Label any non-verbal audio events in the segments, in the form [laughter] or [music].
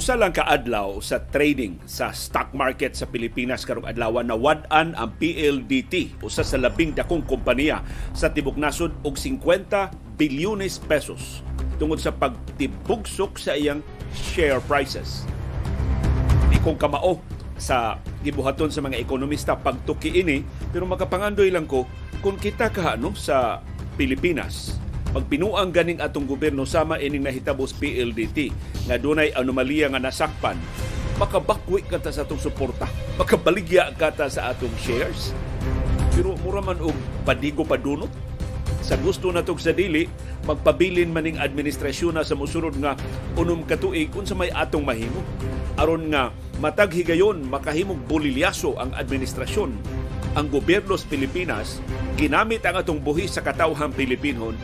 Sa usa lang ka adlaw sa trading sa stock market sa Pilipinas karong adlaw nawad-an ang PLDT, usa sa labing dakong kompanya sa tibok nasod og 50 bilyones pesos tungod sa pagtibugsok sa iyang share prices. Di kong kamao sa gibuhaton sa mga ekonomista pagtuki ini pero makapangandoy lang ko kung kita kahano sa Pilipinas pag pinuang ganing atong gobyerno sama ining nahitabos PLDT nga dunay anomalya nga nasakpan. Makabakwi ka ta sa atong suporta. Makabaligya ka ta sa atong shares. Pero mura man og padigo padunot sa gusto na sa dili magpabilin maning administrasyon na sa musunod nga unom katuig unsa may atong mahimo. Aron nga matag higayon makahimog bulilyaso ang administrasyon. Ang gobyerno sa Pilipinas ginamit ang atong buhi sa katawhang Pilipinon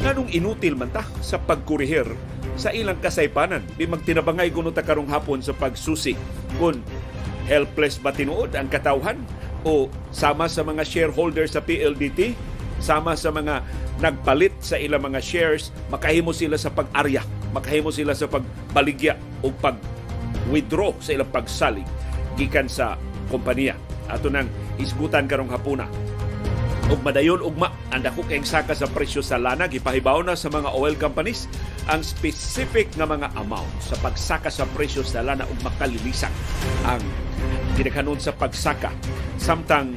nganong inutil man ta sa pagkurihir sa ilang kasaypanan. Di magtinabangay kuno ta karong hapon sa pagsusi. Kung helpless ba tinuod ang katawhan? O sama sa mga shareholders sa PLDT, sama sa mga nagpalit sa ilang mga shares, makahimo sila sa pag-arya, makahimo sila sa pagbaligya o pag-withdraw sa ilang pagsalig gikan sa kompanya. Ato nang isgutan karong hapuna ug madayon ugma ang dako kay saka sa presyo sa lana gipahibaw na sa mga oil companies ang specific nga mga amount sa pagsaka sa presyo sa lana ug makalilisan ang ginakanon sa pagsaka samtang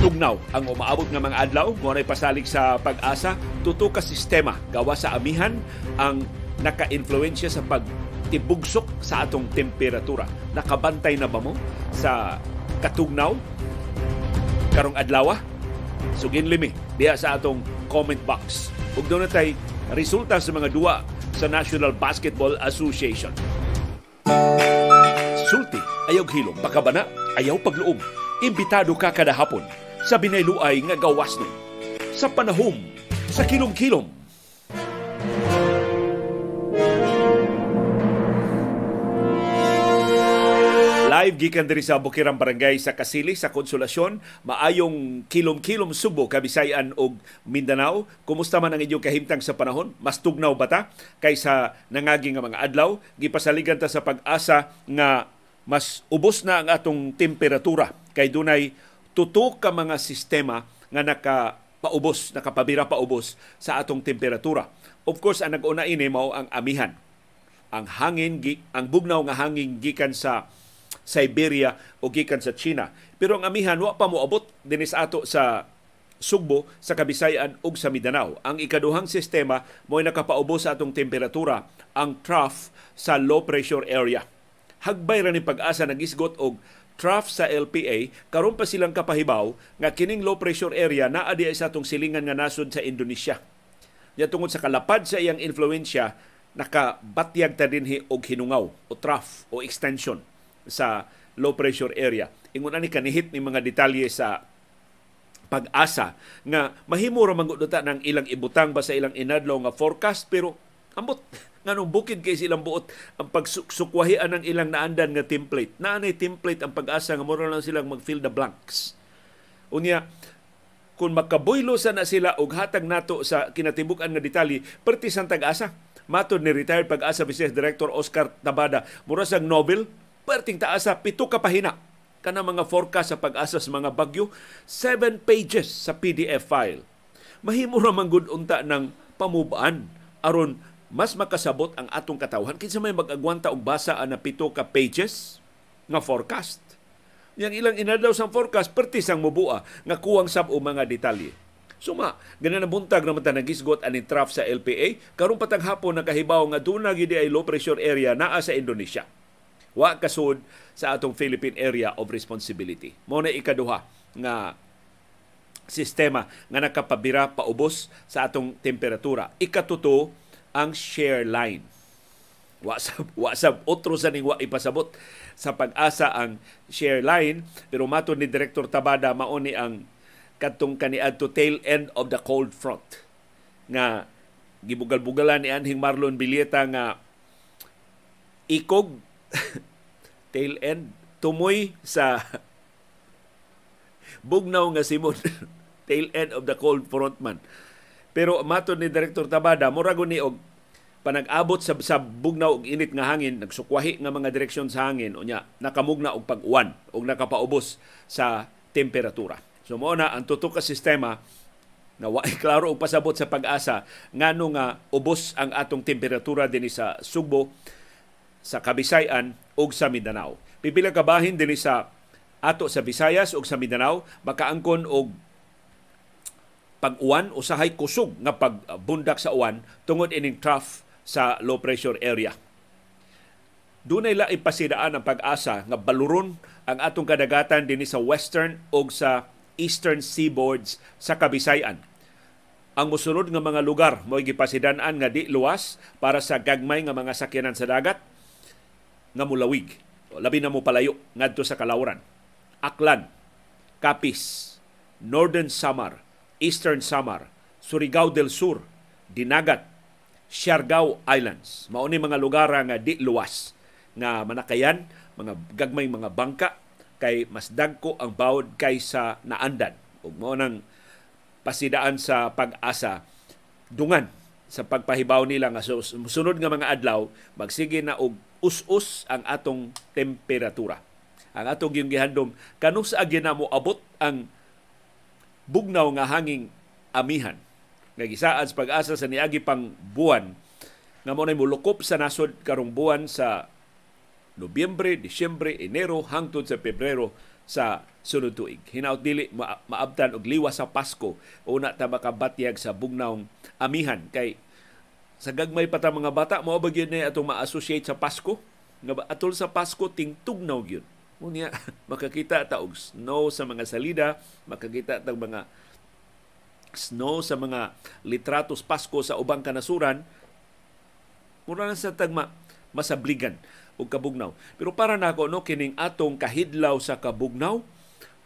tugnaw ang umaabot nga mga adlaw mo na pasalig sa pag-asa tuto ka sistema gawa sa amihan ang naka-influensya sa pag tibugsok sa atong temperatura. Nakabantay na ba mo sa katugnaw karong adlaw sugin limi diha sa atong comment box. Ug doon tay resulta sa mga duwa sa National Basketball Association. Sulti ayaw hilom baka bana ayaw pagluom. Imbitado ka kada hapon sa binayluay nga gawas nun. Sa panahom sa kilom-kilom Live gikan diri sa Bukirang Barangay sa Kasili sa Konsolasyon, maayong kilom-kilom Subo, Kabisayan ug Mindanao. Kumusta man ang inyong kahimtang sa panahon? Mas tugnaw ba ta kaysa nangaging nga mga adlaw? Gipasaligan ta sa pag-asa nga mas ubos na ang atong temperatura kay dunay tuto ka mga sistema nga naka paubos, nakapabira paubos sa atong temperatura. Of course, ang nag-una ini mao ang amihan. Ang hangin, ang bugnaw nga hangin gikan sa Siberia o gikan sa China. Pero ang amihan wa pa moabot dinis ato sa Sugbo, sa Kabisayan ug sa Mindanao. Ang ikaduhang sistema mo nakapaubos sa atong temperatura ang trough sa low pressure area. Hagbay ra ni pag-asa nagisgot og trough sa LPA karon pa silang kapahibaw nga kining low pressure area naa di sa atong silingan nga nasod sa Indonesia. Ya tungod sa kalapad sa iyang influensya nakabatyag ta dinhi og hinungaw o trough o extension sa low pressure area. Ingon ani kanihit ni mga detalye sa pag-asa nga mahimo ra manguduta ng ilang ibutang ba sa ilang inadlaw nga forecast pero ambot [laughs] nganong bukid kay silang buot ang pagsukwahian ng ilang naandan nga template. Naanay template ang pag-asa nga mura lang silang mag-fill the blanks. Unya, kung makabuylo sa na sila og hatag nato sa kinatibuk-an nga detalye, perti sang tag-asa. Matod ni retired pag-asa Business Director Oscar Tabada, mura sang Nobel, perting taasa pito ka pahina kana mga forecast sa pag-asa sa mga bagyo, seven pages sa PDF file. Mahimo ra man gud unta ng pamubaan aron mas makasabot ang atong katawhan kinsa may mag-agwanta og basa ana pito ka pages nga forecast. Yang ilang inadlaw sa forecast perti sang mubua nga kuwang sab o mga detalye. Suma, ganun na buntag naman ta nagisgot ani trough sa LPA, karon patang hapon nakahibaw nga duna gidi ay low pressure area naa sa Indonesia wa kasud sa atong Philippine Area of Responsibility. Mo na ikaduha nga sistema nga nakapabira paubos sa atong temperatura. Ikatuto ang share line. Wa sa [laughs] wa sa otro sa ning wa ipasabot sa pag-asa ang share line pero mato ni Director Tabada mao ni ang kadtong kaniadto tail end of the cold front nga gibugal-bugalan ni Anhing Marlon Bilieta nga ikog [laughs] tail end. Tumoy sa bugnaw nga simon. [laughs] Tail end of the cold front man. Pero mato ni Director Tabada mura ni og panag-abot sa, sa bugnaw og init nga hangin nagsukwahi nga mga direksyon sa hangin unya nakamugna og pag-uwan og nakapaubos sa temperatura. So mao na ang tutok ka sistema nga wa [laughs] klaro og pasabot sa pag-asa ngano nga ubos ang atong temperatura dinhi sa Sugbo sa Kabisayan ug sa Mindanao pipila ka bahin dinhi sa ato sa Visayas ug sa Mindanao makaangkon og pag-uwan usahay kusog nga pagbundak sa uwan tungod ining trough sa low pressure area. Dunay la ipasidaan ang pag-asa nga baluron ang atong kadagatan dinhi sa western o sa eastern seaboards sa Kabisayan. Ang musunod nga mga lugar mo gipasidaan nga di luwas para sa gagmay nga mga sakyanan sa dagat nga mulawig. Labi na mo palayo ngadto sa Kalauran. Aklan, Capiz, Northern Samar, Eastern Samar, Surigao del Sur, Dinagat, Siargao Islands. Mao ni mga lugar nga di luwas nga manakayan, mga gagmay mga bangka kay mas dagko ang bawod kaysa naandan. Ug mao nang pasidaan sa pag-asa dungan sa pagpahibaw nila nga sunod nga mga adlaw magsige na og us-us ang atong temperatura. Ang atong yung gihandom kanus sa na mo abot ang bugnaw nga hanging amihan nagisaan sa pag-asa sa niagi pang buwan nga mo mulukop sa nasod karong buwan sa Nobyembre, Disyembre, Enero hangtod sa Pebrero sa sunod tuig. Hinaut dili ma- maabtan og liwas sa Pasko una ta makabatyag sa bugnawng amihan kay sa gagmay pa ta mga bata mo ba gyud ni atong ma-associate sa Pasko nga atol sa Pasko tingtugnaw gyud. Unya [laughs] makakita ta og snow sa mga salida, makakita ta mga snow sa mga litratos Pasko sa ubang kanasuran, mura na sa tagma masabligan og kabugnaw. Pero para nako no kining atong kahidlaw sa kabugnaw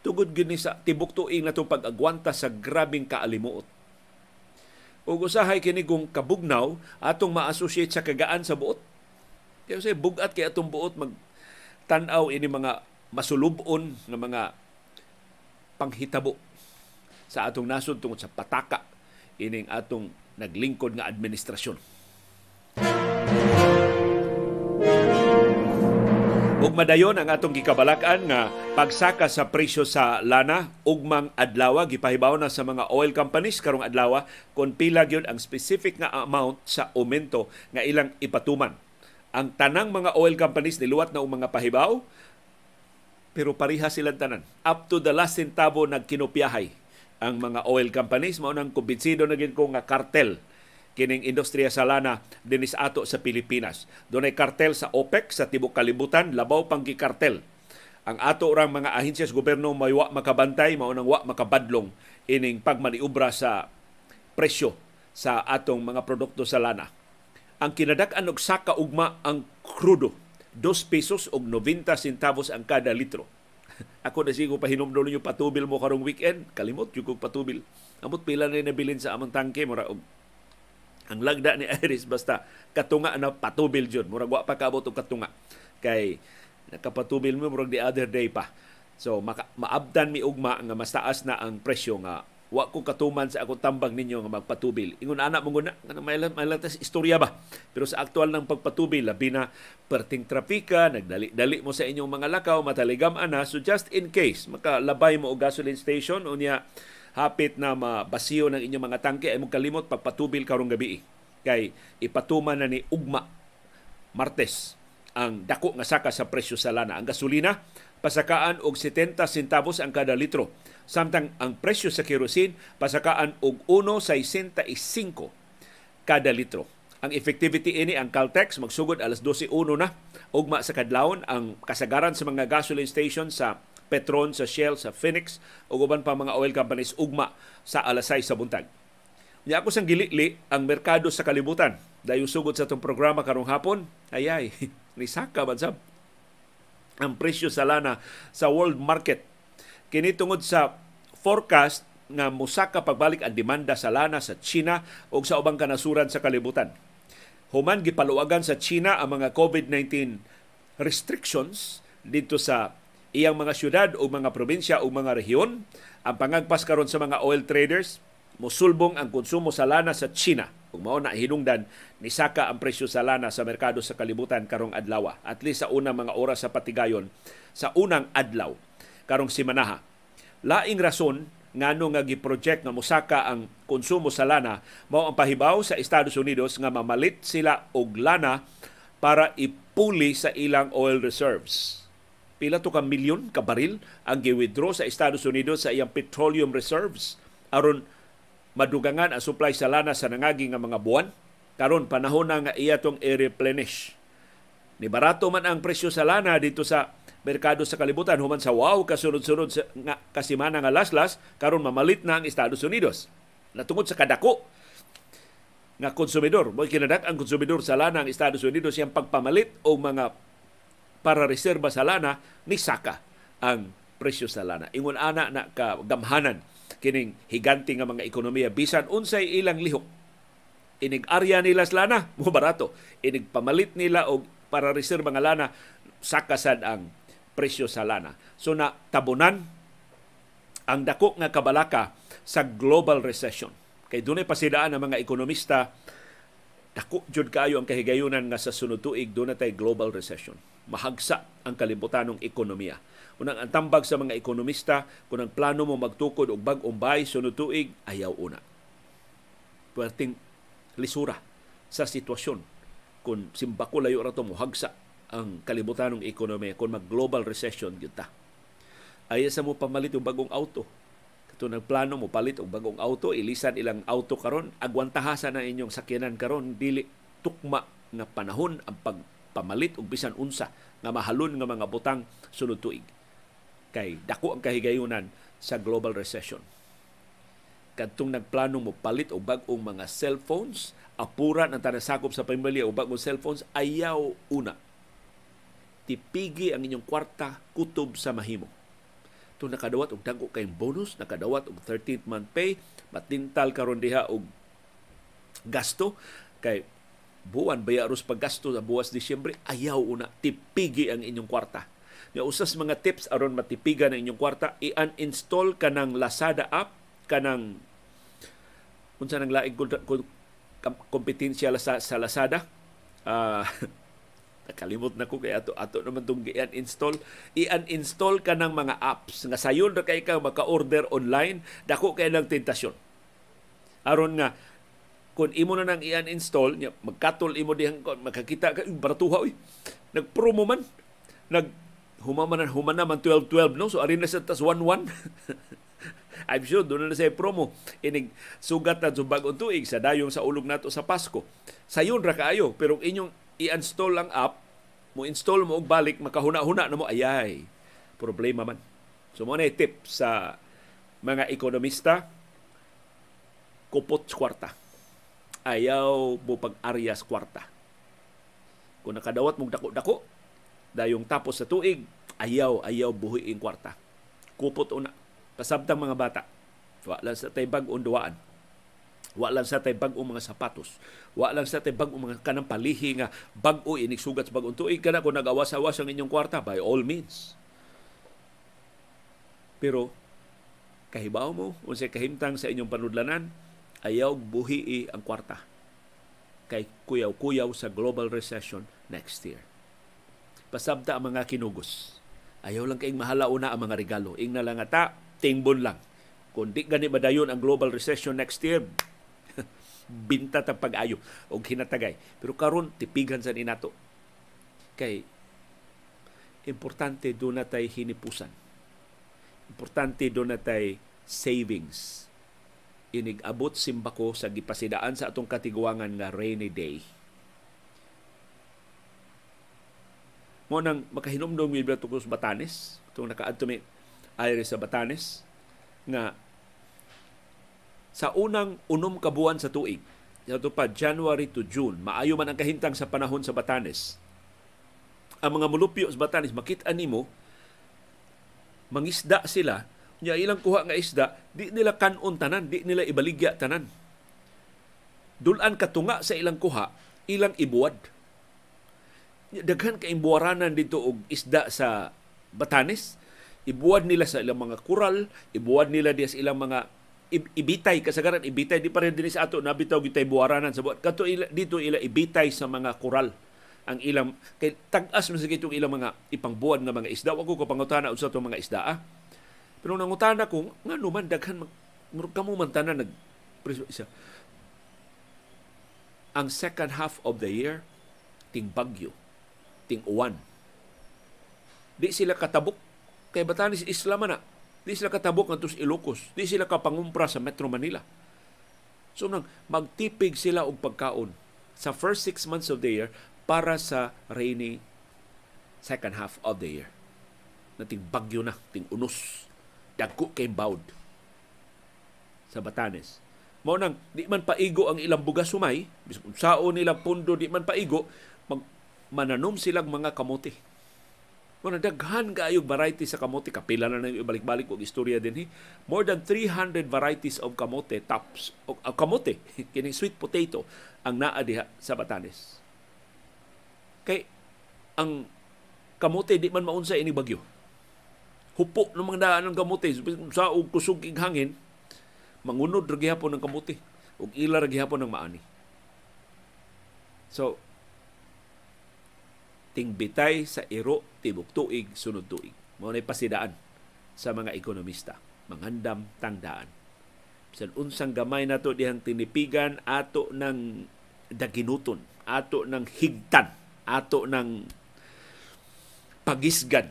tugod gini sa tibok tuig natong pag-agwanta sa grabing kaalimuot. Ug usahay kini kung kabugnaw atong ma-associate sa kagaan sa buot. Kaya say bugat kay atong buot mag tan-aw ini mga masulubon nga mga panghitabo sa atong nasod tungod sa pataka ining atong naglingkod nga administrasyon. Ug madayon ang atong gikabalakan nga pagsaka sa presyo sa lana ugmang adlaw gipahibaw na sa mga oil companies karong adlaw kung pila gyud ang specific nga amount sa aumento nga ilang ipatuman. Ang tanang mga oil companies niluwat na og mga pahibaw pero pariha silang tanan. Up to the last centavo nagkinopyahay ang mga oil companies mao nang kumbinsido na ko nga kartel kining industriya sa lana dinis ato sa Pilipinas. Doon ay kartel sa OPEC sa tibok kalibutan, labaw pang kartel. Ang ato orang mga ahensya sa gobyerno may wa makabantay, mao wa makabadlong ining pagmaniubra sa presyo sa atong mga produkto sa lana. Ang kinadak-an og saka ugma ang krudo, 2 pesos og 90 centavos ang kada litro [laughs] ako na sigo pahinomdom ninyo patubil mo karong weekend, kalimot yung kong patubil. Amot pila na nabilin sa among tangke, mura og ang lagda ni Iris basta katunga na patubil jud murag wa pa kaabot og katunga. Kay nakapatubil mo murag the other day pa. So maka, maabdan mi ugma nga mas taas na ang presyo nga wa ko katuman sa akong tambag ninyo nga magpatubil. Ingon ana mo guna nga may latas istorya ba. Pero sa aktual ng pagpatubil labi na perting trapika, nagdali-dali mo sa inyong mga lakaw, mataligam ana. So just in case makalabay mo og gasoline station unya hapit na mabasiyo ng inyong mga tangke ay mo kalimot pagpatubil karong gabi. Kay ipatuman na ni ugma Martes ang dako nga saka sa presyo sa lana. Ang gasolina pasakaan og 70 centavos ang kada litro Samtang ang presyo sa kerosene pasakaan og 1.65 kada litro. Ang effectivity ini ang Caltex magsugod alas 12.1 na ugma sa kadlawon ang kasagaran sa mga gasoline station sa Petron, sa Shell, sa Phoenix ug uban pa mga oil companies ugma sa alas 6 sa buntag. Nya ako sang gilili ang merkado sa kalibutan. Dayon sugod sa itong programa karong hapon, ayay, ni [laughs] saka man sab ang presyo sa lana sa world market Kini tungod sa forecast nga musaka pagbalik ang demanda sa lana sa China o sa ubang kanasuran sa kalibutan. Human gipaluwagan sa China ang mga COVID-19 restrictions dito sa iyang mga syudad o mga probinsya o mga rehiyon. Ang pangagpas karon sa mga oil traders, musulbong ang konsumo sa lana sa China Ug mao na hinungdan ni saka ang presyo sa lana sa merkado sa kalibutan karong adlaw. At least sa unang mga oras sa patigayon sa unang adlaw karong simanaha. Laing rason ngano nga gi-project nga mosaka ang konsumo sa lana mao ang pahibaw sa Estados Unidos nga mamalit sila og lana para ipuli sa ilang oil reserves. Pila to ka milyon ka baril ang gi-withdraw sa Estados Unidos sa iyang petroleum reserves aron madugangan ang supply sa lana sa nangagi nga mga buwan. Karon panahon na nga iya tong i-replenish. Ni barato man ang presyo sa lana dito sa merkado sa kalibutan human sa wow kasunod-sunod sa, nga kasimana nga laslas karon mamalit na ang Estados Unidos. Natungod sa kadako nga konsumidor, mo kinadak ang konsumidor sa lana ang Estados Unidos siyang pagpamalit o mga para reserba sa lana ni saka ang presyo sa lana. Ingon ana na ka gamhanan kining higante nga mga ekonomiya. Bisan unsay ilang lihok inig arya nila sa lana [laughs] mo barato. Inig pamalit nila og para reserve nga lana sakasad ang presyo sa lana. So na tabunan ang dako nga kabalaka sa global recession. Kay dunay pasidaan ang mga ekonomista dako jud kaayo ang kahigayunan nga sa sunod tuig dunay tay global recession mahagsa ang kalibutanong ekonomiya Unang ang tambag sa mga ekonomista, kung ang plano mo magtukod og bag-ong bay sunod tuig, ayaw una. Puwerteng lisura sa sitwasyon kung simbako layo ra to mohagsa ang kalibutanong ekonomiya kung mag-global recession gyud ta. Aya sa mo pamalit og bagong auto. Kato plano mo palit og bagong auto, ilisan ilang auto karon, agwantahasa na inyong sakyanan karon dili tukma nga panahon ang pagpamalit og bisan unsa nga mahalon nga mga butang sunod tuig kay dako ang kahigayunan sa global recession. Kadtong nagplano mo palit og bag-ong mga cellphones, apuran ang tanasakop sa pamilya og bag-ong cellphones, ayaw una. Tipigi ang inyong kwarta kutob sa mahimo. Ito nakadawat og dagko kay bonus, nakadawat og 13th month pay, matintal karon diha og gasto. Kay buwan bayaros paggasto sa buwas Disyembre, ayaw una tipigi ang inyong kwarta. Nga usas mga tips aron matipigan ang inyong kwarta, i-uninstall ka ng Lazada app, kanang unsa nang laing kompetensya sa, sa Lazada. Uh, [laughs] nakalimot na ko kay ato ato naman tong i-uninstall i-uninstall ka ng mga apps nga sayon ra kay ka maka-order online dako kay lang tentasyon. Aron nga kung imo na nang i-uninstall magkatol imo dihang makakita ka baratuha oy nagpromo man. Nag humaman human naman 12-12 no? So ari na sa tas 1-1 [laughs] I'm sure doon na sa promo inig sugat na sa bagong tuig sa dayong sa ulog nato sa Pasko. Sayon ra kaayo pero inyong i-install ang app mo install mo og balik makahuna-huna na mo ayay problema man. So mo na tip sa mga ekonomista kupot kwarta. Ayaw mo pag-aryas kwarta. Kung nakadawat mong dako-dako dayong tapos sa tuig ayaw ayaw buhi ing kwarta. Kupot una. Pasabtang mga bata wa lang sa tay bag duwaan wa lang sa tay bag-ong mga sapatos wa lang sa tay bag-ong mga kanang palihi nga bag-o inig sugat sa bag-ong tuig kana kung nagawas-awas ang inyong kwarta by all means pero kahibaw mo unsay kahimtang sa inyong panudlanan ayaw buhi ang kwarta kay kuyaw-kuyaw sa global recession next year pasabta ang mga kinugos. Ayaw lang kaing mahala una ang mga regalo. Ing na lang ata, tingbon lang. Kung di gani madayon ang global recession next year, binta ta pag-ayo o hinatagay. Pero karon tipigan sa inato. Kay importante do natay hinipusan. Importante do natay savings. Inig-abot simbako sa gipasidaan sa atong katiguangan nga rainy day mo nang tungkol sa Batanes itong nakaadto mi aire sa Batanes nga sa unang unom ka buwan sa tuig ito pa January to June maayo man ang kahintang sa panahon sa Batanes ang mga mulupyo sa Batanes makita nimo mangisda sila nya ilang kuha nga isda di nila kanon tanan di nila ibaligya tanan dulan katunga sa ilang kuha ilang ibuwad daghan kay buwaranan dito og isda sa Batanes. Ibuwad nila sa ilang mga kural, ibuwad nila diya sa ilang mga ibitay kasagaran ibitay di pa rin din sa ato nabitaw gitay buwaranan sa buwan. Kato ila, dito ila ibitay sa mga koral ang ilang kay tag-as man sa itong ilang mga ipangbuwan nga mga isda. Wag ko kapangutana usa tong mga isda ah. pero nangutana ko nga man daghan kamo man tanan nag isa. Ang second half of the year ting bagyo ting uwan. Di sila katabok. Kay batanis Islam na di sila katabok ngadto sa Ilocos di sila kapangumpra sa Metro Manila so nang magtipig sila og pagkaon sa first six months of the year para sa rainy second half of the year. Nating bagyo na, ting unos. Dagko kay bawd sa Batanes. Mao nang di man paigo ang ilang bugas sumay, bisag sao nila pundo di man paigo, mag mananom silang mga kamote. Mao daghan kaayo variety sa kamote kapila na nang ibalik-balik og istorya din hi. More than 300 varieties of kamote tops o uh, kamote [laughs] kini sweet potato ang naa diha sa Batanes. Kay ang kamote di man maunsa ini bagyo. Hupo ng mga daan ng kamote sa og kusog ig hangin mangunod ra gihapon ng kamote ug ila ra gihapon ng maani. So tingbitay sa iro tibok tuig sunod tuig. Mao nay pasidaan sa mga ekonomista. Mangandam tangdaan. Bisan unsang gamay nato dihang tinipigan ato ng daginuton, ato ng higtan ato ng pagisgan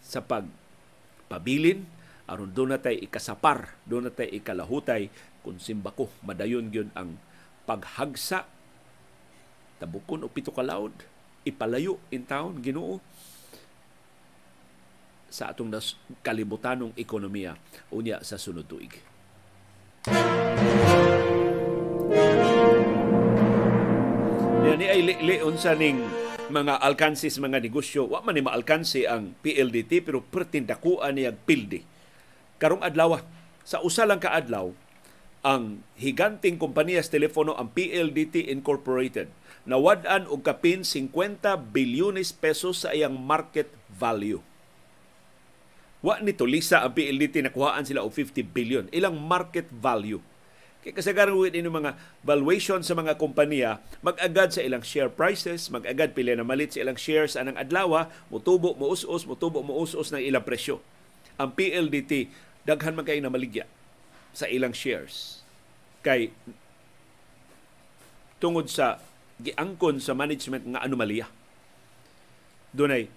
sa pagpabilin aron doon na tayo ikasapar, doon na tayo ikalahutay kung simbako madayon gyud ang paghagsa tabukon o pito kalaod ipalayo in town Ginoo sa atong nas kalibutanong ekonomiya unya sa sunod tuig. ni ay lion sa ning mga alkansis mga negosyo wa man ni maalkansi ang PLDT pero pertindakuan niya pildi karong adlaw sa usa lang ka adlaw ang higanting kompanyas telepono ang PLDT Incorporated nawad-an og kapin 50 bilyones pesos sa iyang market value. Wa nito lisa ang PLDT nakuhaan sila og 50 billion. Ilang market value. Kay kasagaran with ini mga valuation sa mga kompanya, mag-agad sa ilang share prices, mag-agad pila na malit sa ilang shares anang adlaw, mutubo, muus-us, mutubo, muus-us ng ilang presyo. Ang PLDT, daghan man kay na maligya sa ilang shares. Kay tungod sa giangkon sa management nga anomalya. Dunay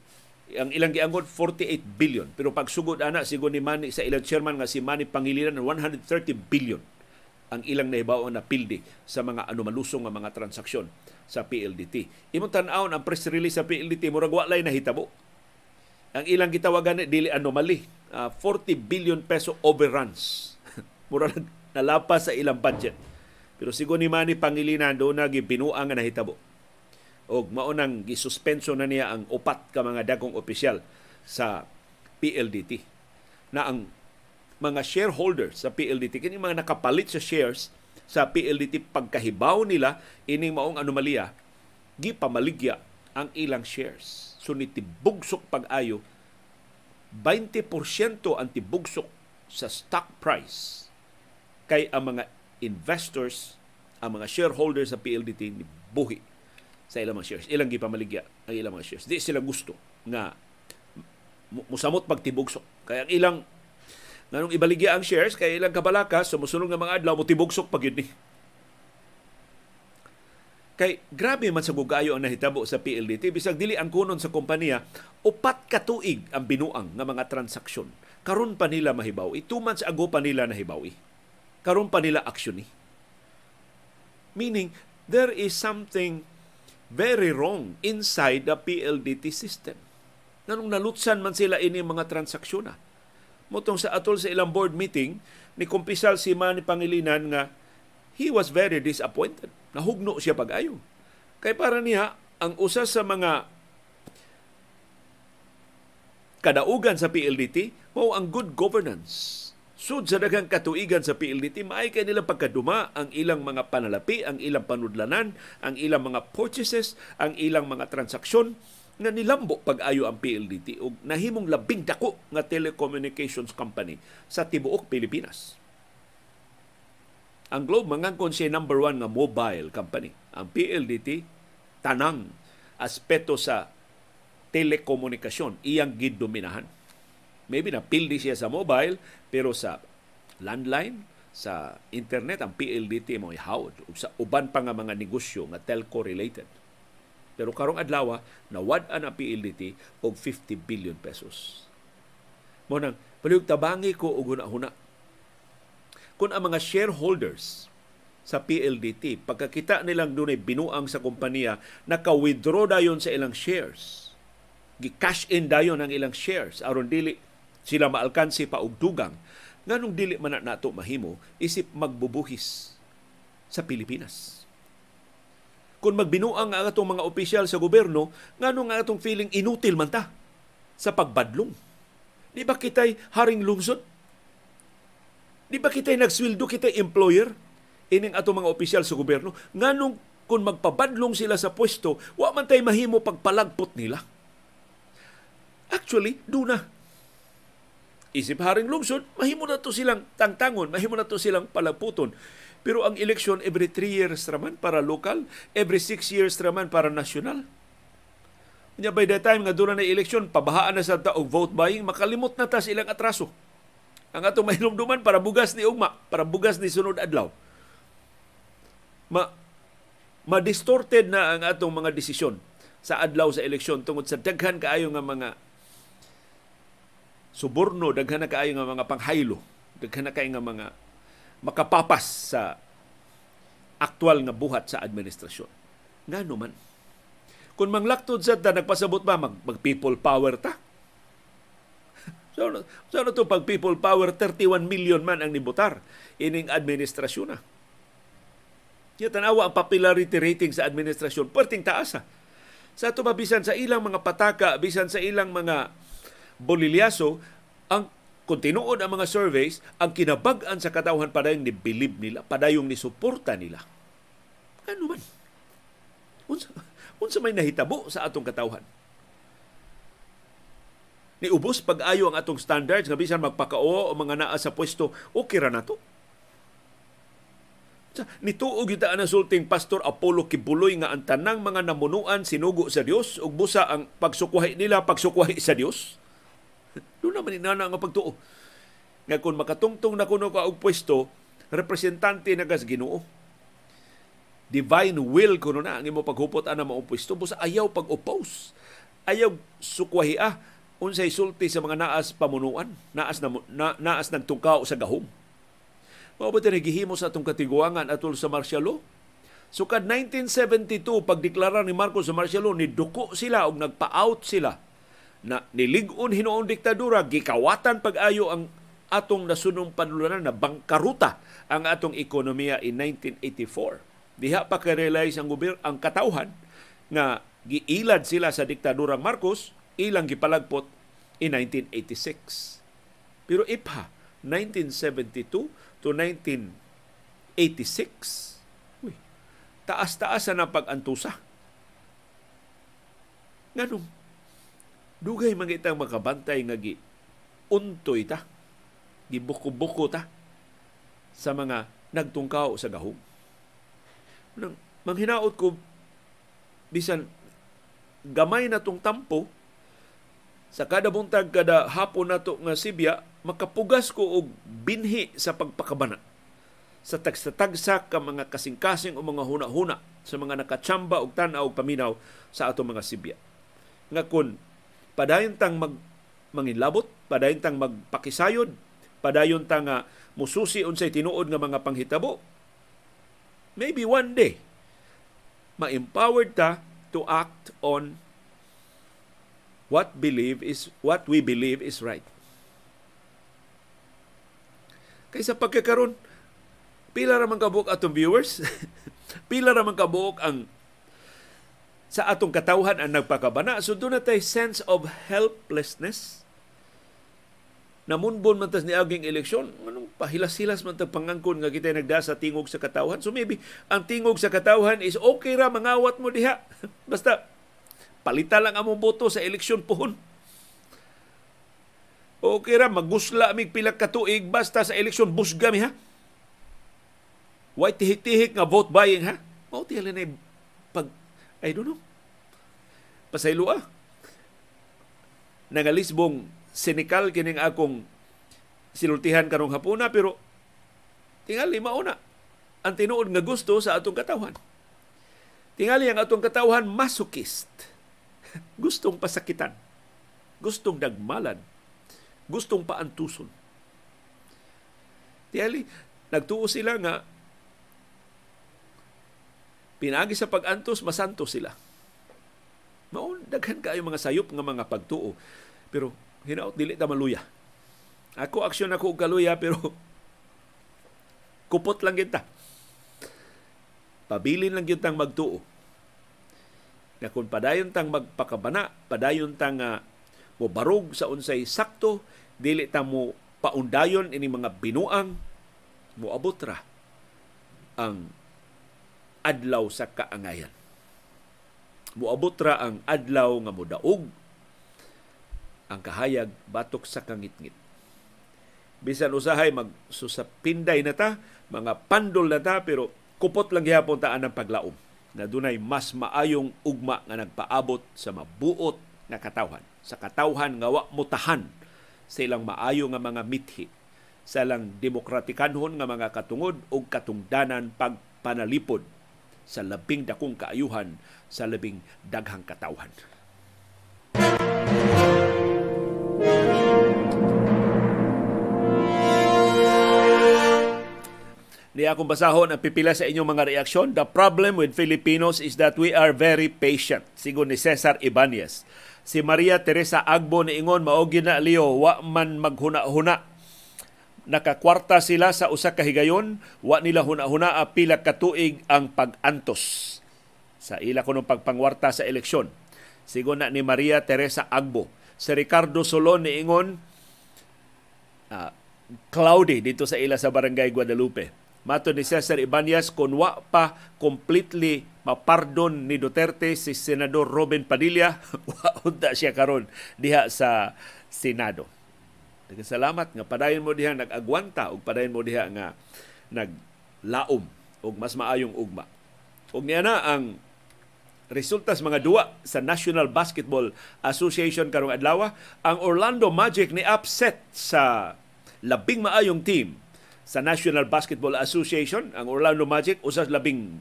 ang ilang giangkon 48 billion pero pag sugod ana sigon ni Manny sa ilang chairman nga si Manny Pangilinan 130 billion ang ilang nahibaw na pildi sa mga anomalusong nga mga transaksyon sa PLDT. Imong tan-awon ang press release sa PLDT murag wa lay nahitabo. Ang ilang gitawagan dili anomaly, uh, ah, 40 billion peso overruns. Murag nalapas sa ilang budget. Pero sigo ni Manny Pangilinan do na gibinuang nga nahitabo. Og maunang gisuspenso na niya ang upat ka mga dagkong opisyal sa PLDT na ang mga shareholders sa PLDT kini mga nakapalit sa shares sa PLDT pagkahibaw nila ining maong anomalya gipamaligya ang ilang shares. So nitibugsok pag-ayo 20% ang tibugsok sa stock price kay ang mga investors ang mga shareholders sa PLDT ni buhi sa ilang mga shares ilang gipamaligya ang ilang mga shares di sila gusto nga musamot pagtibugsok kaya ang ilang nganong ibaligya ang shares kay ilang kabalaka sumusunod nga mga adlaw mo tibugsok pag ni. Kay grabe man sa gugayo ang nahitabo sa PLDT bisag dili ang kunon sa kompanya upat ka tuig ang binuang nga mga transaksyon. Karon pa nila mahibaw. I two months ago pa nila nahibawi. Karon pa nila aksyon ni. Meaning there is something very wrong inside the PLDT system. Nanong nalutsan man sila ini mga transaksyon na Mutong sa atol sa ilang board meeting, ni kumpisal si Manny Pangilinan nga he was very disappointed. Nahugno siya pag-ayo. Kay para niya, ang usa sa mga kadaugan sa PLDT mao ang good governance. Sud sa daghang katuigan sa PLDT, maay kay nila pagkaduma ang ilang mga panalapi, ang ilang panudlanan, ang ilang mga purchases, ang ilang mga transaksyon nga nilambo pag-ayo ang PLDT og nahimong labing dako nga telecommunications company sa tibuok Pilipinas. Ang Globe mangangkon siya number one nga mobile company. Ang PLDT tanang aspeto sa telekomunikasyon iyang gidominahan. Maybe na pildi siya sa mobile pero sa landline, sa internet ang PLDT mo ihawd sa uban pa nga mga negosyo nga telco related. Pero karong adlaw nawad-an ang PLDT og 50 billion pesos. Mo nang palihog tabangi ko og huna-huna kung ang mga shareholders sa PLDT, pagkakita nilang dunay binuang sa kompanya, naka-withdraw dayon sa ilang shares. Gi-cash in dayon ang ilang shares aron dili sila maalkansi pa og dugang. Nganong dili man na nato mahimo isip magbubuhis sa Pilipinas. Kung magbinuang ang atong mga opisyal sa gobyerno, ngano nga atong feeling inutil man ta sa pagbadlong. Di ba kitay haring lungsod? Di ba kita nagsweldo, kita employer? Ining ato mga opisyal sa gobyerno. Nganong kung magpabadlong sila sa pwesto, wa man tay mahimo pagpalagpot nila. Actually, do na. Isip haring lungsod, mahimo na to silang tangtangon, mahimo na to silang palagputon. Pero ang eleksyon every 3 years raman para local, every 6 years raman para national. Nya by the time nga doon na eleksyon, pabahaan na sa taog vote buying, makalimot na ta silang atraso ang atong mahinumduman para bugas ni ugma, para bugas ni sunod adlaw. Ma ma-distorted na ang atong mga desisyon sa adlaw sa eleksyon tungod sa daghan kaayo nga mga suborno, daghan na kaayo nga mga panghaylo, daghan na kaayo nga mga makapapas sa aktual nga buhat sa administrasyon. Ngano man? Kung manglaktod sa ta nagpasabot ba mag, mag people power ta? [laughs] So, so ano to pag people power 31 million man ang nibutar ining administrasyon na. Yung tanawa ang popularity rating sa administrasyon, perting taasa. Sa ito bisan sa ilang mga pataka, bisan sa ilang mga bolilyaso, ang kung ang mga surveys, ang kinabag-an sa katawhan padayong ni believe nila, padayong ni suporta nila. Ano man? Unsa, unsa may nahitabo sa atong katawhan? ni ubos pag-ayo ang atong standards nga bisan magpakao o mga naa sa pwesto okay ra nato nituog yuta ang sulting pastor Apollo Kibuloy nga ang tanang mga namunuan sinugo sa Dios ug busa ang pagsukwahi nila pagsukwahi sa Dios doon naman inana nga pagtuo. Nga kung makatungtong na kuno ka og pwesto representante na gas Ginoo. Divine will kuno na ang imo paghupot ana mao pwesto. Busa ayaw pag-oppose. Ayaw sukwahi ah unsay sulti sa mga naas pamunuan, naas na, na naas nagtungkaw sa gahom. Mao ba gihimo sa atong katiguangan atol sa martial law? So kad 1972 pagdeklara ni Marcos sa martial law ni duko sila og nagpa-out sila na nilig-on hinuon diktadura gikawatan pag-ayo ang atong nasunong panulunan na bangkaruta ang atong ekonomiya in 1984. Diha pa ka-realize ang gobyerno ang katawhan nga giilad sila sa diktadura Marcos ilang gipalagpot in 1986. Pero IPHA, 1972 to 1986, uy, taas-taas na pag-antusa. Nganong, dugay itang makabantay nga gi untoy ta, gibuko-buko ta sa mga nagtungkaw sa gahom. Nang manghinaot ko bisan gamay na tong tampo sa kada buntag kada hapon nato nga Sibya makapugas ko og binhi sa pagpakabana sa tagsa-tagsa ka mga kasing-kasing o mga huna-huna sa mga nakatsamba og tan-aw paminaw sa ato mga Sibya. Nga kun padayon tang mag mangilabot, padayon tang magpakisayod, padayon tang uh, mususi unsay tinuod nga mga panghitabo. Maybe one day ma-empowered ta to act on what believe is what we believe is right. Kaysa pagkakaroon, pila ra man kabuok atong viewers, [laughs] pila ra man kabuok ang sa atong katawhan ang nagpakabana. So doon na sense of helplessness. Namunbon man tas ni aging eleksyon, anong pahilas-hilas man tag pangangkon nga kita nagda sa tingog sa katawhan. So maybe ang tingog sa katawhan is okay ra mangawat mo diha. [laughs] Basta Palita lang among boto sa eleksyon pohon. Okay ra, magusla mig pila ka tuig basta sa eleksyon busga mi ha. Why tihik-tihik nga vote buying ha? Mao tihali na pag I don't know. Pasaylo ah. Nangalisbong sinikal kining akong sinultihan karong hapuna pero tingali mauna ang tinuod nga gusto sa atong katawhan. Tingali ang atong katawhan masochist. [laughs] Gustong pasakitan. Gustong dagmalan. Gustong paantuson. Tingali, nagtuo sila nga pinagi sa pagantos, masanto sila. Maon, daghan kayo mga sayop nga mga pagtuo. Pero hinaot dili ta maluya. Ako aksyon ako og kaluya pero [laughs] kupot lang kita. Pabilin lang gyud tang magtuo. Na kung padayon tang magpakabana, padayon tang uh, mo barog sa unsay sakto, dili ta mo paundayon ini mga binuang mo abutra ang adlaw sa kaangayan. Moabot ra ang adlaw nga modaog ang kahayag batok sa kangitngit. Bisan usahay mag susapinday na ta, mga pandol na ta pero kupot lang gyapon ta ang paglaom na dunay mas maayong ugma nga nagpaabot sa mabuot nga katawhan sa katawhan nga wa mutahan sa ilang maayo nga mga mithi sa ilang demokratikanhon nga mga katungod ug katungdanan pagpanalipod sa labing dakong kaayuhan sa labing daghang katawhan. Di akong basahon ang pipila sa inyong mga reaksyon. The problem with Filipinos is that we are very patient. Sigon ni Cesar Ibanez. Si Maria Teresa Agbo ni Ingon, maogi na liyo, wa man maghuna-huna. Nakakwarta sila sa usa ka higayon, wa nila huna-huna pila katuig ang pag-antos sa ila kunong pagpangwarta sa eleksyon. Sigon na ni Maria Teresa Agbo. Si Ricardo Solon ni Ingon, uh, cloudy dito sa ila sa Barangay Guadalupe Mato ni Cesar Ibanez kung wa pa completely mapardon ni Duterte si Senador Robin Padilla, [laughs] wa unta siya karon diha sa Senado. Salamat nga padayon mo diha nag-agwanta ug padayon mo diha nga naglaom og mas maayong ugma. Ug niya na ang resulta sa mga duwa sa National Basketball Association karong adlaw, ang Orlando Magic ni upset sa labing maayong team sa National Basketball Association, ang Orlando Magic usas labing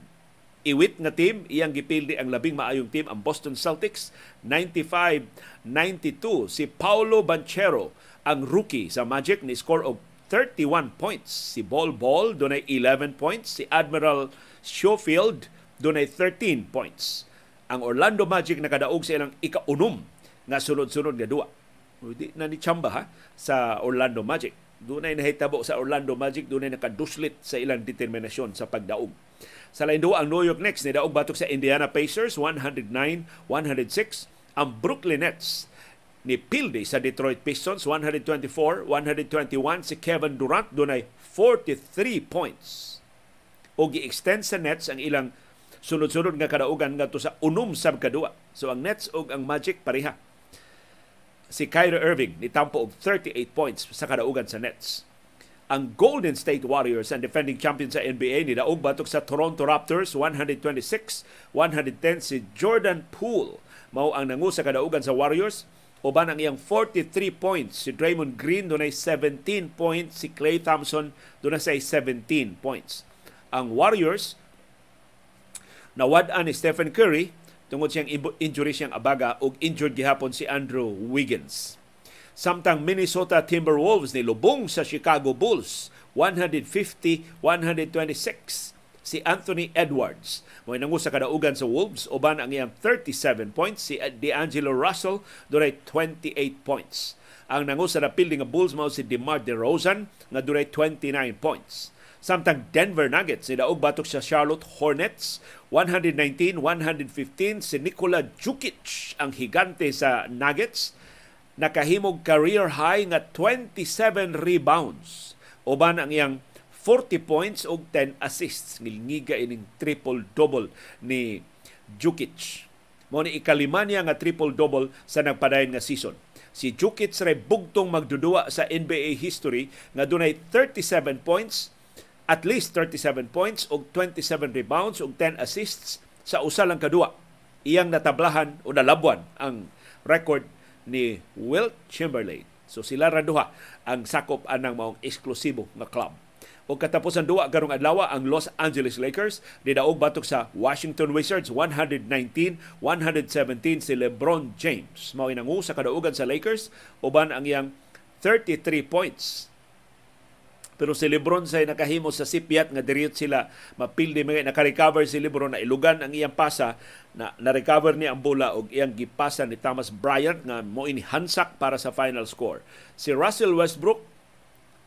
iwit nga team, iyang gipildi ang labing maayong team ang Boston Celtics 95-92 si Paulo Banchero ang rookie sa Magic ni score og 31 points. Si Ball Ball dunay 11 points, si Admiral Schofield dunay 13 points. Ang Orlando Magic nakadaog sa ilang ikaunom nga sunod-sunod nga duwa. Di na ni chamba ha sa Orlando Magic Dunay nahitabo sa Orlando Magic, dunay nakaduslit sa ilang determinasyon sa pagdaog. Sa lain ang New York Knicks ni daog batok sa Indiana Pacers 109-106. Ang Brooklyn Nets ni Pilde sa Detroit Pistons 124-121 si Kevin Durant dunay 43 points. O gi-extend sa Nets ang ilang sunod-sunod nga kadaugan ngadto sa unom sab kadua. So ang Nets ug ang Magic pareha si Kyrie Irving ni tampo og 38 points sa kadaugan sa Nets. Ang Golden State Warriors ang defending champion sa NBA ni daog batok sa Toronto Raptors 126-110 si Jordan Poole mao ang nangu sa kadaugan sa Warriors uban ang iyang 43 points si Draymond Green dunay 17 points si Klay Thompson dunay 17 points. Ang Warriors nawad-an ni Stephen Curry tungod siyang injury siyang abaga ug injured gihapon si Andrew Wiggins. Samtang Minnesota Timberwolves ni lubong sa Chicago Bulls 150-126 si Anthony Edwards. Mo nangu sa kadaugan sa Wolves uban ang iyang 37 points si D'Angelo Russell dunay 28 points. Ang nangu sa napildi nga Bulls mao si DeMar DeRozan nga dunay 29 points. Samtang Denver Nuggets ni daog batok sa Charlotte Hornets 119-115 si Nikola Jukic ang higante sa Nuggets nakahimog career high nga 27 rebounds uban ang iyang 40 points ug 10 assists ngilngiga ining triple double ni Jukic mo ni ikalima niya nga triple double sa nagpadayon nga season si Jukic ray bugtong magdudua sa NBA history nga dunay 37 points at least 37 points og 27 rebounds og 10 assists sa usa lang kadua. Iyang natablahan o nalabwan ang record ni Wilt Chamberlain. So sila ra duha ang sakop anang maong eksklusibo nga club. O katapusan duwa karong adlaw ang Los Angeles Lakers nidaog batok sa Washington Wizards 119-117 si LeBron James. Mao inangu sa kadaugan sa Lakers uban ang iyang 33 points pero si Lebron say nakahimo sa sipyat nga diriyot sila mapildi mga naka-recover si Lebron na ilugan ang iyang pasa na na-recover ni ang bola og iyang gipasa ni Thomas Bryant nga mo ini hansak para sa final score. Si Russell Westbrook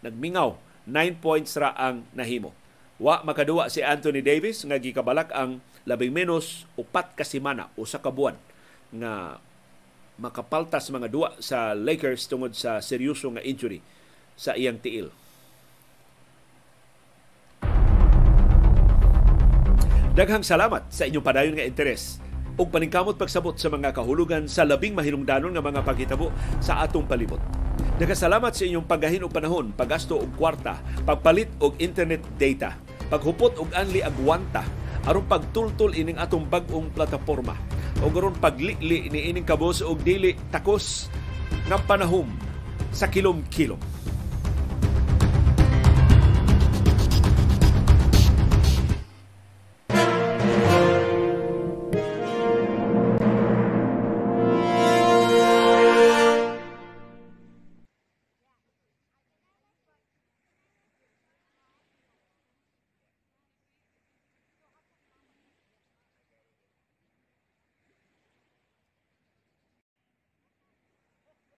nagmingaw 9 points ra ang nahimo. Wa makaduwa si Anthony Davis nga gikabalak ang labing menos upat ka semana o sa kabuan nga makapaltas mga duwa sa Lakers tungod sa seryoso nga injury sa iyang tiil. Daghang salamat sa inyong padayon nga interes ug paningkamot pagsabot sa mga kahulugan sa labing mahinungdanon nga mga paghitabo sa atong palibot. Nagasalamat sa inyong paggahin og panahon, paggasto og kwarta, pagpalit og internet data, paghupot og anli agwanta aron pagtultol ining atong bag-ong plataporma o aron paglili ni ining kabos og dili takos nga panahon sa kilom-kilom.